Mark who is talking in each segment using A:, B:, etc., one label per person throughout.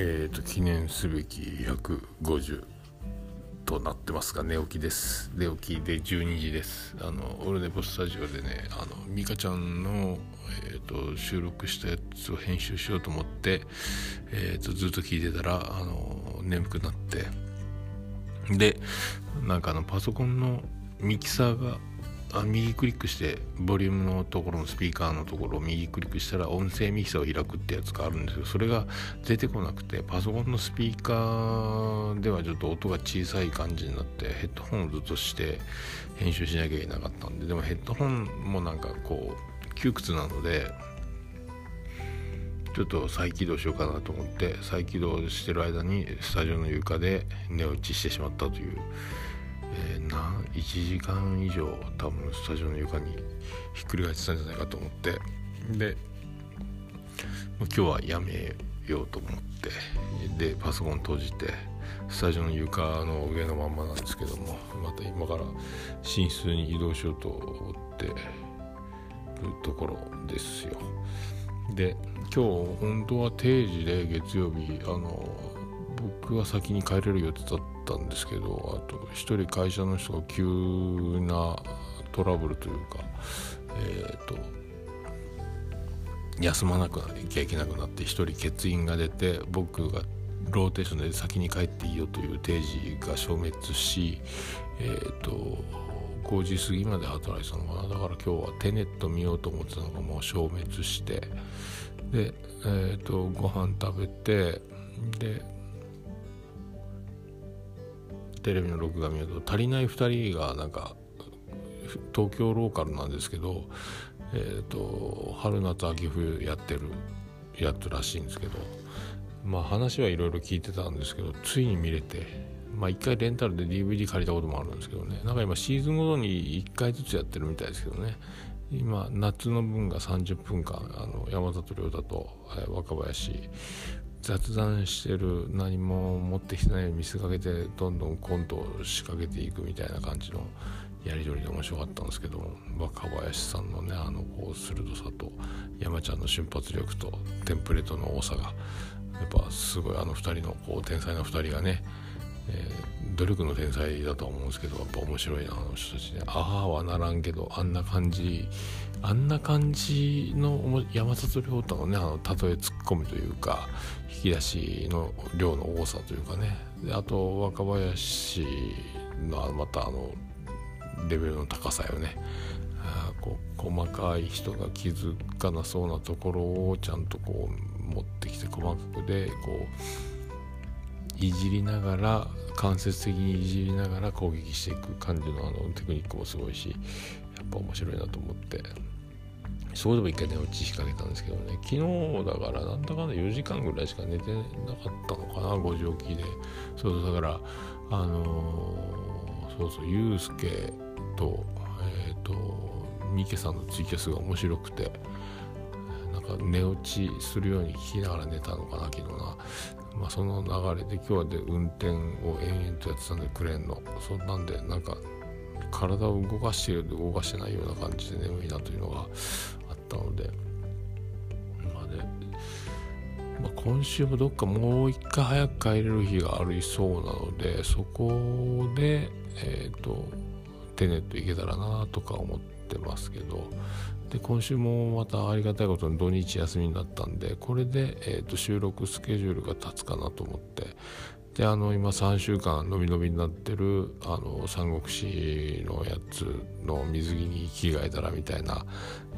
A: えーと、記念すべき150となってますが寝起きです。寝起きで12時です。あのオルネポスタジオでねあの美香ちゃんの、えーと、収録したやつを編集しようと思って、えーと、ずっと聞いてたらあの眠くなって。でなんかあのパソコンのミキサーがあ右クリックしてボリュームのところのスピーカーのところを右クリックしたら音声ミキサーを開くってやつがあるんですけどそれが出てこなくてパソコンのスピーカーではちょっと音が小さい感じになってヘッドホンをずっとして編集しなきゃいけなかったんででもヘッドホンもなんかこう窮屈なのでちょっと再起動しようかなと思って再起動してる間にスタジオの床で寝落ちしてしまったというえー、な1時間以上多分スタジオの床にひっくり返ってたんじゃないかと思って。で今日はやめようと思って。でパソコン閉じてスタジオの床の上のまんまなんですけどもまた今から寝室に移動しようと思ってるところですよ。で今日本当は定時で月曜日あの僕は先に帰れる予定だったたんですけどあと一人会社の人が急なトラブルというかえっ、ー、と休まなくきゃいけなくなって一人欠員が出て僕がローテーションで先に帰っていいよという定時が消滅しえ、ー、と5時過ぎまで働いてたのかな。だから今日はテネット見ようと思ってたのがもう消滅してでえっ、ー、とご飯食べてでテレビの録画見ると足りない2人がなんか東京ローカルなんですけど、えーと、春夏秋冬やってるやつらしいんですけどまあ話はいろいろ聞いてたんですけどついに見れてまあ1回レンタルで DVD 借りたこともあるんですけどね。なんか今シーズンごとに1回ずつやってるみたいですけどね。今夏の分が30分間あの山里亮太と、えー、若林雑談してる何も持ってきてないように見せかけてどんどんコントを仕掛けていくみたいな感じのやり取りで面白かったんですけど若林さんのねあのこう鋭さと山ちゃんの瞬発力とテンプレートの多さがやっぱすごいあの2人のこう天才の2人がね、えー、努力の天才だと思うんですけどやっぱ面白いなあの人たちね。ああはならんけどあんな感じあんな感じの山里亮太のねあの例えツッコミというか引き出しの量の多さというかね。であと若林のまたあのレベルの高さよね。あこう細かい人が気づかなそうなところをちゃんとこう持ってきて細かくでこういじりながら間接的にいじりながら攻撃していく感じのあのテクニックもすごいしやっぱ面白いなと思って。そこでも一回寝落ちしかけたんですけどね。昨日だからなんだかんだ4時間ぐらいしか寝てなかったのかな5時起きで。そうだからあのー、そうそうユうスケとえっ、ー、とミケさんのツイキャスが面白くてなんか寝落ちするように聞きながら寝たのかな昨日な。まあその流れで今日はで運転を延々とやってたんでクレーンの。そんなんでなんか体を動かしている動かしてないような感じで眠いなというのがあったので、まあね、まあ、今週もどっかもう一回早く帰れる日がありそうなので、そこで、えっ、ー、と、テネット行けたらなとか思ってますけど、で今週もまたありがたいことに土日休みになったんでこれで、えーと収録スケジュールが立つかなと思って。であの今3週間のびのびになってるあの三国志のやつの水着に着替えたらみたいな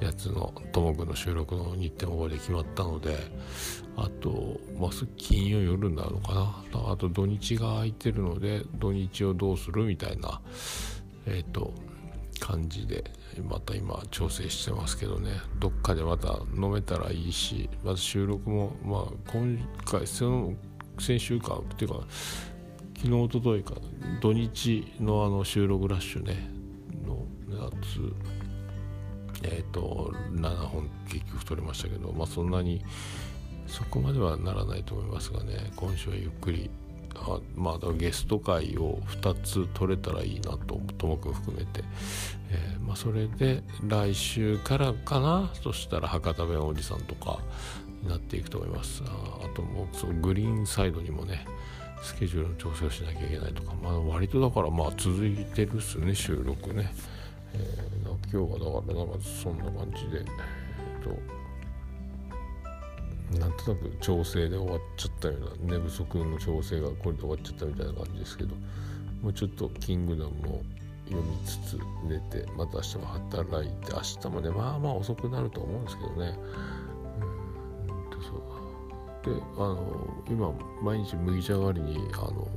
A: やつのともくんの収録の日程もこれで決まったのであと、まあ、金曜夜になるのかな。あと土日が空いてるので土日をどうするみたいなえっ、ー、と感じでまた今調整してますけどね。どっかでまた飲めたらいいしまず収録もまあ今回その先週かっていうか昨日おとといか土日のあの収録ラッシュねのやつえっ、ー、と7本結局取れましたけどまあそんなにそこまではならないと思いますがね今週はゆっくりあまあゲスト会を2つ取れたらいいなとともくん含めて、えー、まあ、それで来週からかな？そしたら博多弁おじさんとかになっていくと思います。ああともうそのグリーンサイドにもねスケジュールの調整をしなきゃいけないとか、まあ、割とだからまあ続いてるっすね収録ね、えー、今日はだからなんかそんな感じで、えーと、なんとなく調整で終わっちゃったような寝不足の調整がこれで終わっちゃったみたいな感じですけどもうちょっと「キングダム」を読みつつ寝てまた明日も働いて明日もねまあまあ遅くなると思うんですけどね。うんとそう。であの今毎日麦茶代わりにあの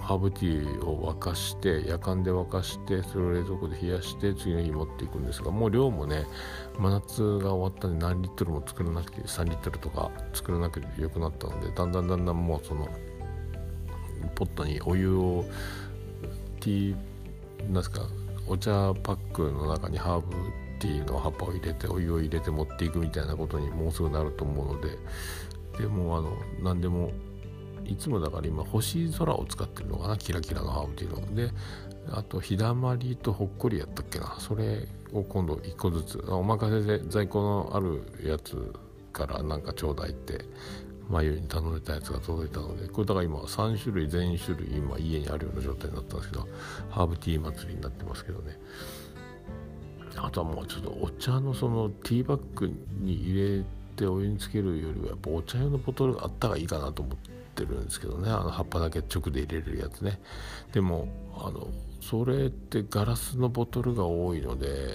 A: ハーブティーを沸かして夜間で沸かしてそれを冷蔵庫で冷やして次の日持っていくんですがもう量もね真夏が終わったんで何リットルも作らなくて3リットルとか作らなくてよくなったのでだんだんだんだんもうそのポットにお湯をティーなんですかお茶パックの中にハーブティーの葉っぱを入れてお湯を入れて持っていくみたいなことにもうすぐなると思うのででもあの何でもいつもだから今星空を使ってるのかなキラキラのハーブティーの。であと日だまりとほっこりやったっけな。それを今度1個ずつ。お任せで在庫のあるやつからなんかちょうだいって眉に頼んでたやつが届いたので。これだから今3種類全種類今家にあるような状態になったんですけどハーブティー祭りになってますけどね。あとはもうちょっとお茶のそのティーバッグに入れてお湯につけるよりはやっぱお茶用のボトルがあった方がいいかなと思って。てるんですけどね。あの葉っぱだけ直で入れれるやつね。でもあのそれってガラスのボトルが多いので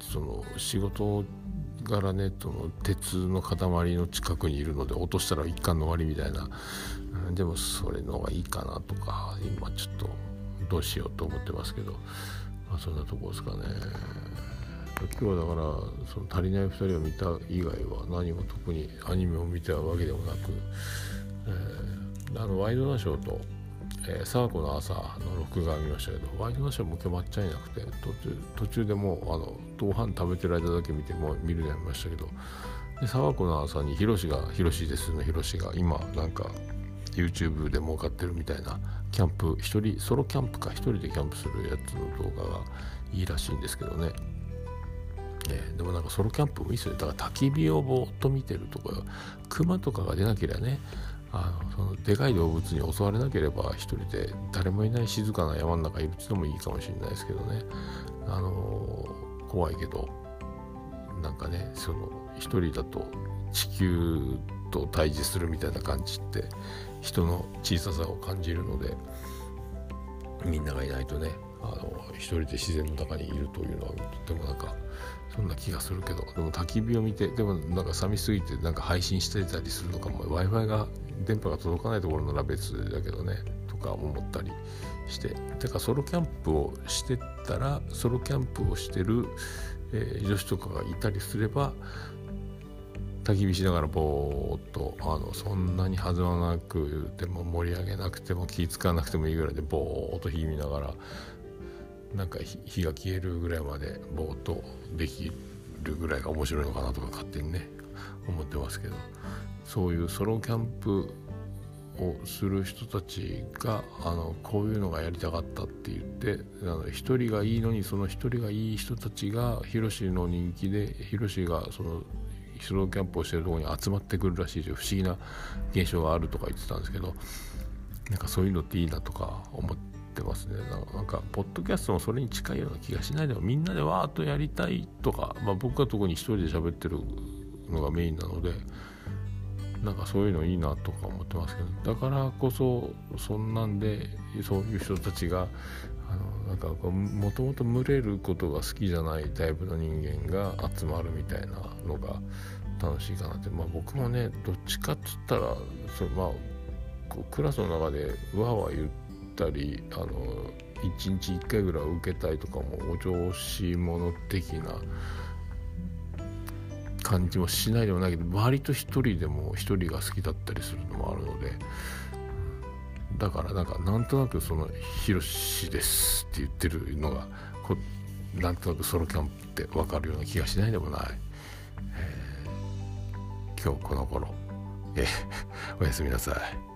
A: その仕事柄ねその鉄の塊の近くにいるので落としたら一貫の終わりみたいな、うん、でもそれの方がいいかなとか今ちょっとどうしようと思ってますけど、まあ、そんなとこですかね。今日はだからその足りない2人を見た以外は何も特にアニメを見たわけでもなく、えー、あのワイドナショーとえー、沢子の朝の録画見ましたけどワイドナショーも決まっちゃいなくて途中途中でもうあのご飯食べてる間だけ見ても見るのやめましたけどで沢子の朝にヒロシがヒロシですのヒロシが今なんか YouTube で儲かってるみたいなキャンプ一人ソロキャンプか一人でキャンプするやつの動画がいいらしいんですけどね。ね、でもなんかソロキャンプもいいですよね。だから焚き火をぼーっと見てるとか熊とかが出なければねあのそのでかい動物に襲われなければ一人で誰もいない静かな山の中いるっていうのもいいかもしれないですけどね。あの怖いけどなんかねその一人だと地球と対峙するみたいな感じって人の小ささを感じるのでみんながいないとねあの一人で自然の中にいるというのはとてもなんかそんな気がするけど。でも焚き火を見てでもなんか寂しすぎてなんか配信してたりするのかも。W i f i が電波が届かないところなら別だけどね。とか思ったりして。てかソロキャンプをしてたらソロキャンプをしてる、えー、女子とかがいたりすれば焚き火しながらぼーっとあのそんなに弾まなくても盛り上げなくても気使わなくてもいいぐらいでぼーっと火見ながらなんか火が消えるぐらいまでぼーっとできるぐらいが面白いのかなとか勝手にね思ってますけど。そういうソロキャンプをする人たちがあのこういうのがやりたかったって言って一人がいいのにその一人がいい人たちがヒロシの人気でヒロシがそのソロキャンプをしてるところに集まってくるらしいという不思議な現象があるとか言ってたんですけどなんかそういうのっていいなとか思っててますね。なんかポッドキャストもそれに近いような気がしない。でもみんなでわーっとやりたいとか、まあ、僕は特に一人で喋ってるのがメインなのでなんかそういうのいいなとか思ってますけどだからこそそんなんでそういう人たちがあのなんかもともと群れることが好きじゃないタイプの人間が集まるみたいなのが楽しいかなって。まあ僕もねどっちかっつったらそまあクラスの中でわわ言ってたりあの1日1回ぐらい受けたいとかもお調子者的な感じもしないでもないけど割と一人でも一人が好きだったりするのもあるのでだからなんかなんとなくその「ヒロシです」って言ってるのがこなんとなくソロキャンプって分かるような気がしないでもない、えー、今日この頃えおやすみなさい。